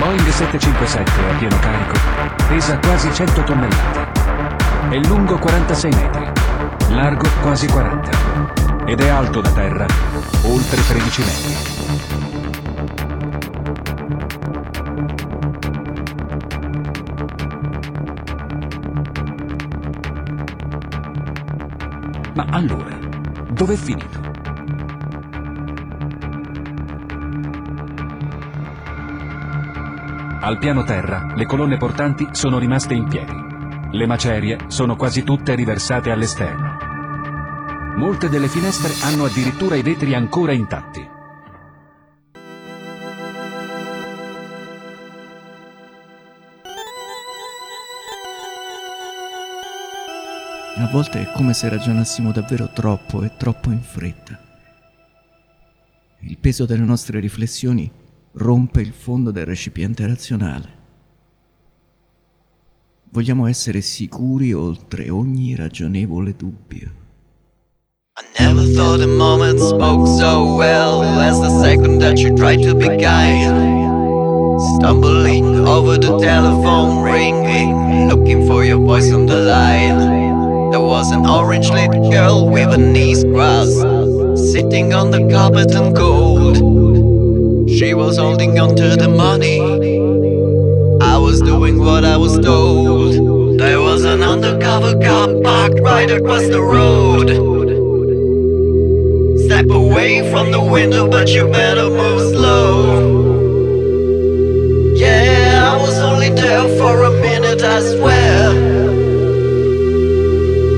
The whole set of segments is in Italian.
Boeing 757 a pieno carico pesa quasi 100 tonnellate. È lungo 46 metri, largo quasi 40 ed è alto da terra oltre 13 metri. Ma allora, dov'è finito? Al piano terra le colonne portanti sono rimaste in piedi. Le macerie sono quasi tutte riversate all'esterno. Molte delle finestre hanno addirittura i vetri ancora intatti. A volte è come se ragionassimo davvero troppo e troppo in fretta. Il peso delle nostre riflessioni rompe il fondo del recipiente razionale. Vogliamo essere sicuri oltre ogni ragionevole dubbio. I never thought a moment spoke so well as the second that you tried to be kind. Stumbling over the telephone ringing, looking for your voice on the line. There was an orange lit girl with her knees crossed, sitting on the carpet and cold. She was holding on to the money. I was doing what I was told. There was an undercover cop parked right across the road. Step away from the window, but you better move slow. Yeah, I was only there for a minute, I swear.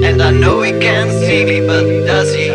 And I know he can't see me, but does he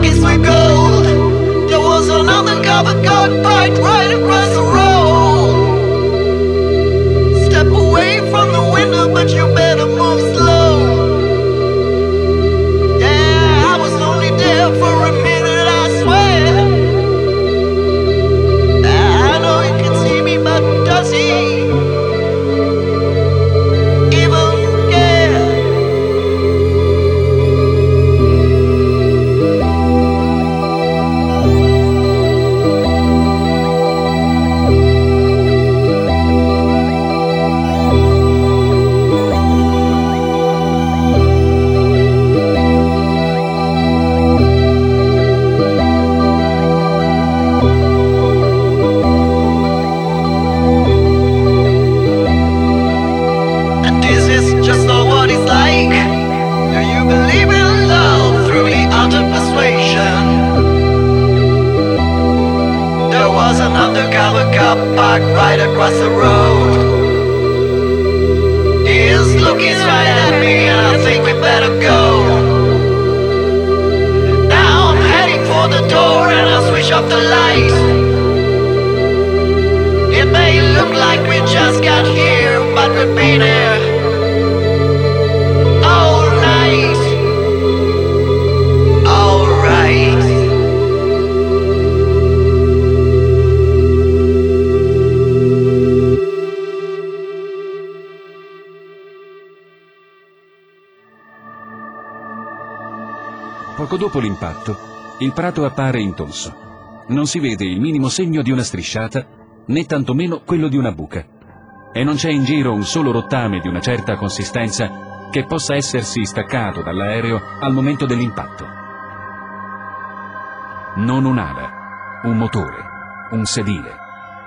pockets with gold. There was an undercover cop right across the road. But you better An undercover cop parked right across the road. He's looking right at me, and I think we better go. Now I'm heading for the door, and I switch off the light. It may look like we just got here, but we've been here Poco dopo l'impatto, il prato appare intonso. Non si vede il minimo segno di una strisciata, né tantomeno quello di una buca. E non c'è in giro un solo rottame di una certa consistenza che possa essersi staccato dall'aereo al momento dell'impatto. Non un'ala, un motore, un sedile,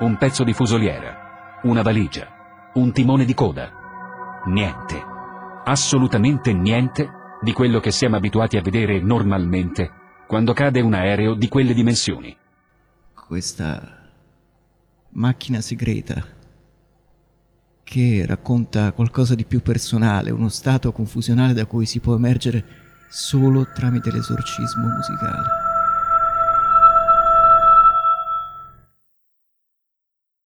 un pezzo di fusoliera, una valigia, un timone di coda. Niente, assolutamente niente di quello che siamo abituati a vedere normalmente quando cade un aereo di quelle dimensioni. Questa macchina segreta che racconta qualcosa di più personale, uno stato confusionale da cui si può emergere solo tramite l'esorcismo musicale.